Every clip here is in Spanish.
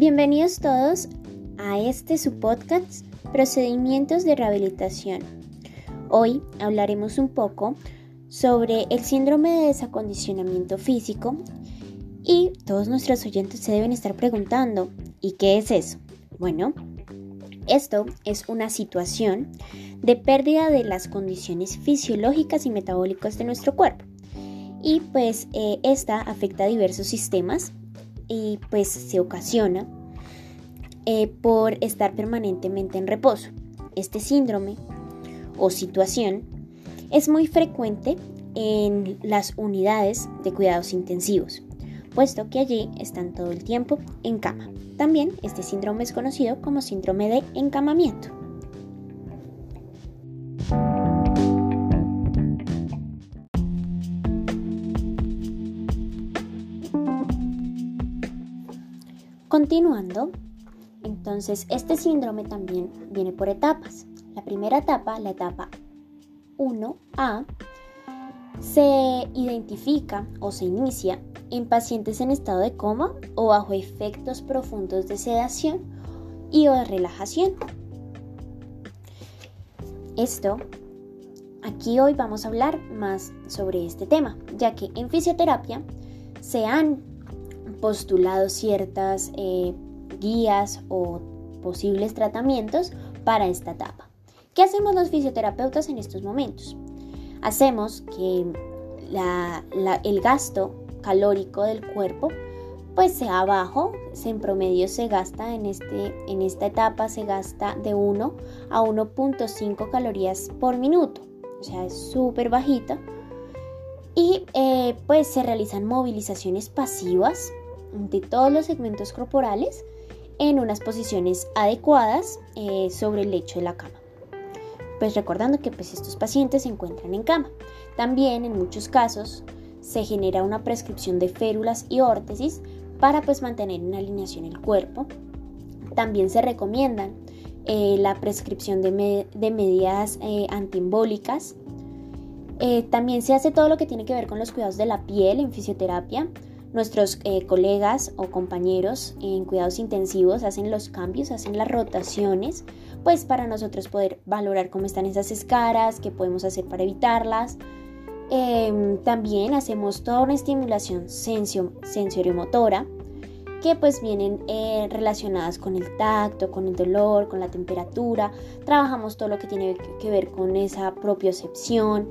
Bienvenidos todos a este su podcast Procedimientos de Rehabilitación. Hoy hablaremos un poco sobre el síndrome de desacondicionamiento físico y todos nuestros oyentes se deben estar preguntando, ¿y qué es eso? Bueno, esto es una situación de pérdida de las condiciones fisiológicas y metabólicas de nuestro cuerpo. Y pues eh, esta afecta a diversos sistemas y pues se ocasiona eh, por estar permanentemente en reposo. Este síndrome o situación es muy frecuente en las unidades de cuidados intensivos, puesto que allí están todo el tiempo en cama. También este síndrome es conocido como síndrome de encamamiento. Continuando, entonces este síndrome también viene por etapas. La primera etapa, la etapa 1A, se identifica o se inicia en pacientes en estado de coma o bajo efectos profundos de sedación y o de relajación. Esto, aquí hoy vamos a hablar más sobre este tema, ya que en fisioterapia se han postulado ciertas eh, guías o posibles tratamientos para esta etapa. ¿Qué hacemos los fisioterapeutas en estos momentos? Hacemos que el gasto calórico del cuerpo pues sea bajo, en promedio se gasta en, este, en esta etapa se gasta de 1 a 1.5 calorías por minuto, o sea es súper bajita y eh, pues se realizan movilizaciones pasivas de todos los segmentos corporales en unas posiciones adecuadas eh, sobre el lecho de la cama. Pues recordando que pues estos pacientes se encuentran en cama. También en muchos casos se genera una prescripción de férulas y órtesis para pues mantener en alineación el cuerpo. También se recomiendan eh, la prescripción de, medidas eh, antiembólicas. también se hace todo lo que tiene que ver con los cuidados de la piel en fisioterapia, Nuestros eh, colegas o compañeros en cuidados intensivos hacen los cambios, hacen las rotaciones, pues para nosotros poder valorar cómo están esas escaras, qué podemos hacer para evitarlas. Em, también hacemos toda una estimulación sensio, sensoriomotora que pues vienen eh, relacionadas con el tacto, con el dolor, con la temperatura. Trabajamos todo lo que tiene que ver con esa propiocepción.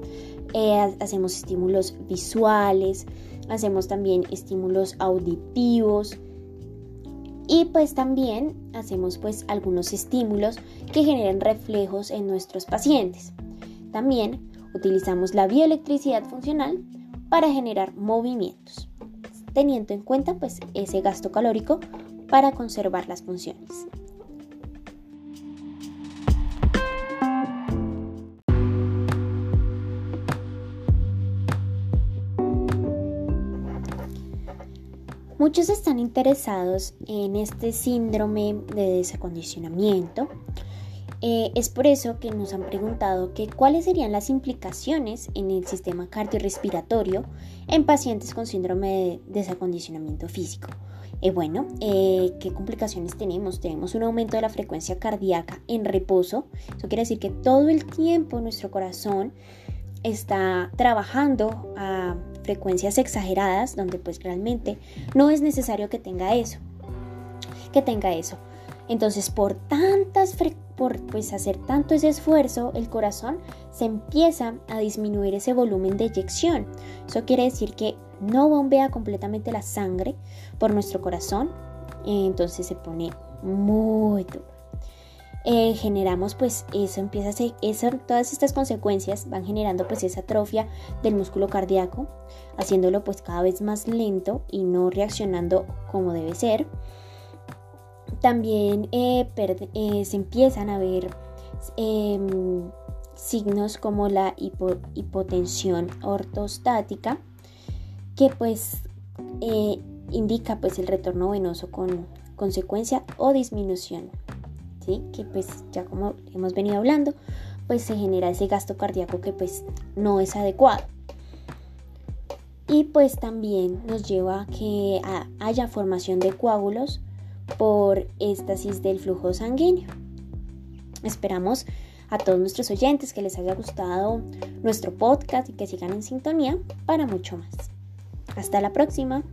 Eh, hacemos estímulos visuales, hacemos también estímulos auditivos y pues también hacemos pues algunos estímulos que generen reflejos en nuestros pacientes. También utilizamos la bioelectricidad funcional para generar movimientos, teniendo en cuenta pues ese gasto calórico para conservar las funciones. Muchos están interesados en este síndrome de desacondicionamiento. Eh, es por eso que nos han preguntado que cuáles serían las implicaciones en el sistema cardiorrespiratorio en pacientes con síndrome de desacondicionamiento físico. Eh, bueno, eh, ¿qué complicaciones tenemos? Tenemos un aumento de la frecuencia cardíaca en reposo. Eso quiere decir que todo el tiempo nuestro corazón está trabajando a frecuencias exageradas donde pues realmente no es necesario que tenga eso que tenga eso entonces por tantas por pues hacer tanto ese esfuerzo el corazón se empieza a disminuir ese volumen de eyección eso quiere decir que no bombea completamente la sangre por nuestro corazón entonces se pone muy duro eh, generamos pues eso empieza a ser, eso, todas estas consecuencias van generando pues esa atrofia del músculo cardíaco, haciéndolo pues cada vez más lento y no reaccionando como debe ser. También eh, eh, se empiezan a ver em, signos como la hipotensión ortostática, que pues indica pues el retorno venoso con consecuencia o disminución que pues ya como hemos venido hablando, pues se genera ese gasto cardíaco que pues no es adecuado. Y pues también nos lleva a que haya formación de coágulos por éstasis del flujo sanguíneo. Esperamos a todos nuestros oyentes que les haya gustado nuestro podcast y que sigan en sintonía para mucho más. Hasta la próxima.